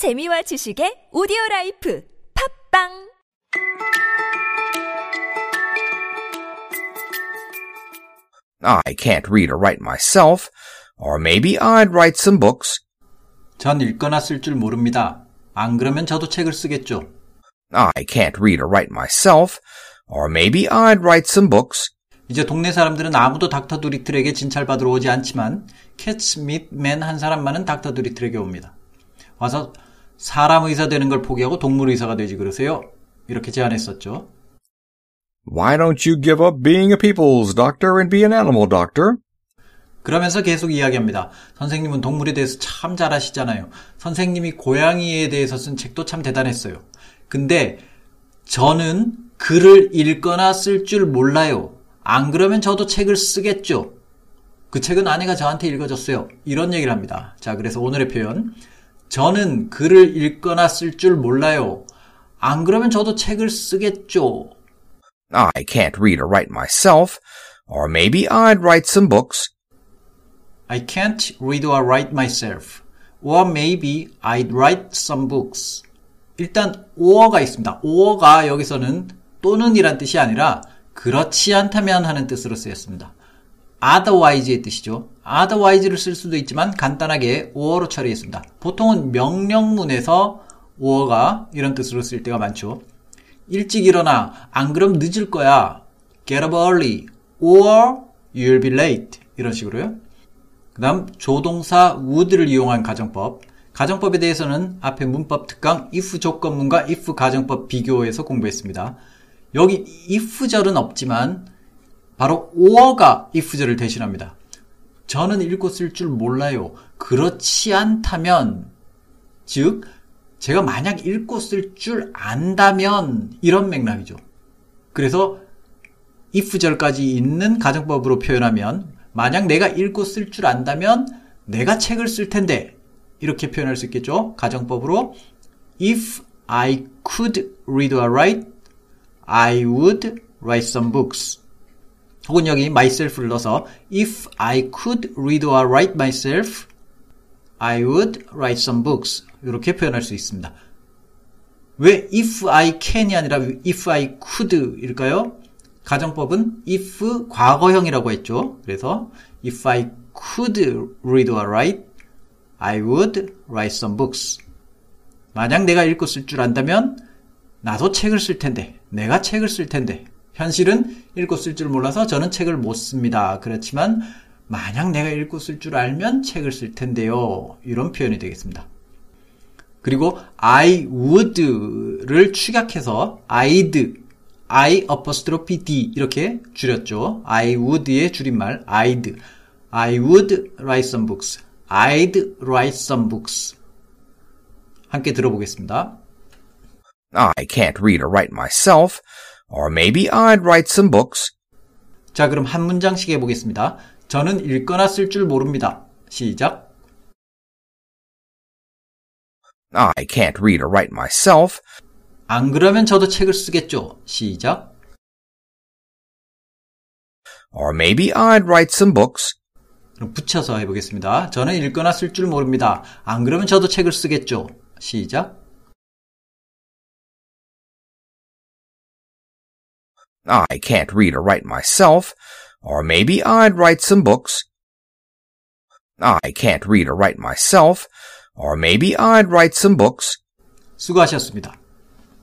재미와 지식의 오디오 라이프 팟빵 I can't read or write myself, or maybe I'd write some books. 전 읽거나 쓸 줄 모릅니다. 안 그러면 저도 책을 쓰겠죠. I can't read or write myself, or maybe I'd write some books. 이제 동네 사람들은 아무도 닥터 두리틀에게 진찰받으러 오지 않지만 캣츠 및맨 한 사람만은 닥터 두리틀에게 옵니다. 와서 사람 의사 되는 걸 포기하고 동물 의사가 되지 그러세요? 이렇게 제안했었죠. Why don't you give up being a people's doctor and be an animal doctor? 그러면서 계속 이야기합니다. 선생님은 동물에 대해서 참 잘하시잖아요. 선생님이 고양이에 대해서 쓴 책도 참 대단했어요. 근데 저는 글을 읽거나 쓸 줄 몰라요. 안 그러면 저도 책을 쓰겠죠. 그 책은 아내가 저한테 읽어줬어요. 이런 얘기를 합니다. 자, 그래서 오늘의 표현. 저는 글을 읽거나 쓸 줄 몰라요. 안 그러면 저도 책을 쓰겠죠. I can't read or write myself, or maybe I'd write some books. I can't read or write myself. Or maybe I'd write some books. 일단 or가 있습니다. or가 여기서는 또는이란 뜻이 아니라 그렇지 않다면 하는 뜻으로 쓰였습니다. Otherwise의 뜻이죠. otherwise를 쓸 수도 있지만 간단하게 or로 처리했습니다. 보통은 명령문에서 or가 이런 뜻으로 쓸 때가 많죠. 일찍 일어나 안 그럼 늦을 거야. get up early or you'll be late 이런 식으로요. 그 다음 조동사 would를 이용한 가정법 가정법에 대해서는 앞에 문법 특강 if 조건문과 if 가정법 비교해서 공부했습니다. 여기 if절은 없지만 바로 or가 if절을 대신합니다. 저는 읽고 쓸 줄 몰라요. 그렇지 않다면 즉 제가 만약 읽고 쓸 줄 안다면 이런 맥락이죠. 그래서 if절까지 있는 가정법으로 표현하면 만약 내가 읽고 쓸 줄 안다면 내가 책을 쓸 텐데 이렇게 표현할 수 있겠죠. 가정법으로 if I could read or write, I would write some books. 혹은 여기 myself를 넣어서 if I could read or write myself, I would write some books. 이렇게 표현할 수 있습니다. 왜 if I can이 아니라 if I could일까요? 가정법은 if 과거형이라고 했죠. 그래서 if I could read or write, I would write some books. 만약 내가 읽고 쓸 줄 안다면 나도 책을 쓸 텐데, 내가 책을 쓸 텐데. 현실은 읽고 쓸 줄 몰라서 저는 책을 못 씁니다. 그렇지만 만약 내가 읽고 쓸 줄 알면 책을 쓸 텐데요. 이런 표현이 되겠습니다. 그리고 I would를 축약해서 I'd, I apostrophe D 이렇게 줄였죠. I would의 줄임말 I'd, I would write some books. I'd write some books. 함께 들어보겠습니다. I can't read or write myself, or maybe I'd write some books. 자, 그럼 한 문장씩 해보겠습니다. 저는 읽거나 쓸 줄 모릅니다. 시작. I can't read or write myself, 안 그러면 저도 책을 쓰겠죠. 시작. or maybe I'd write some books. 그럼 붙여서 해보겠습니다. 저는 읽거나 쓸 줄 모릅니다. 안 그러면 저도 책을 쓰겠죠. 시작. I can't read or write myself, or maybe I'd write some books. I can't read or write myself, or maybe I'd write some books. 수고하셨습니다.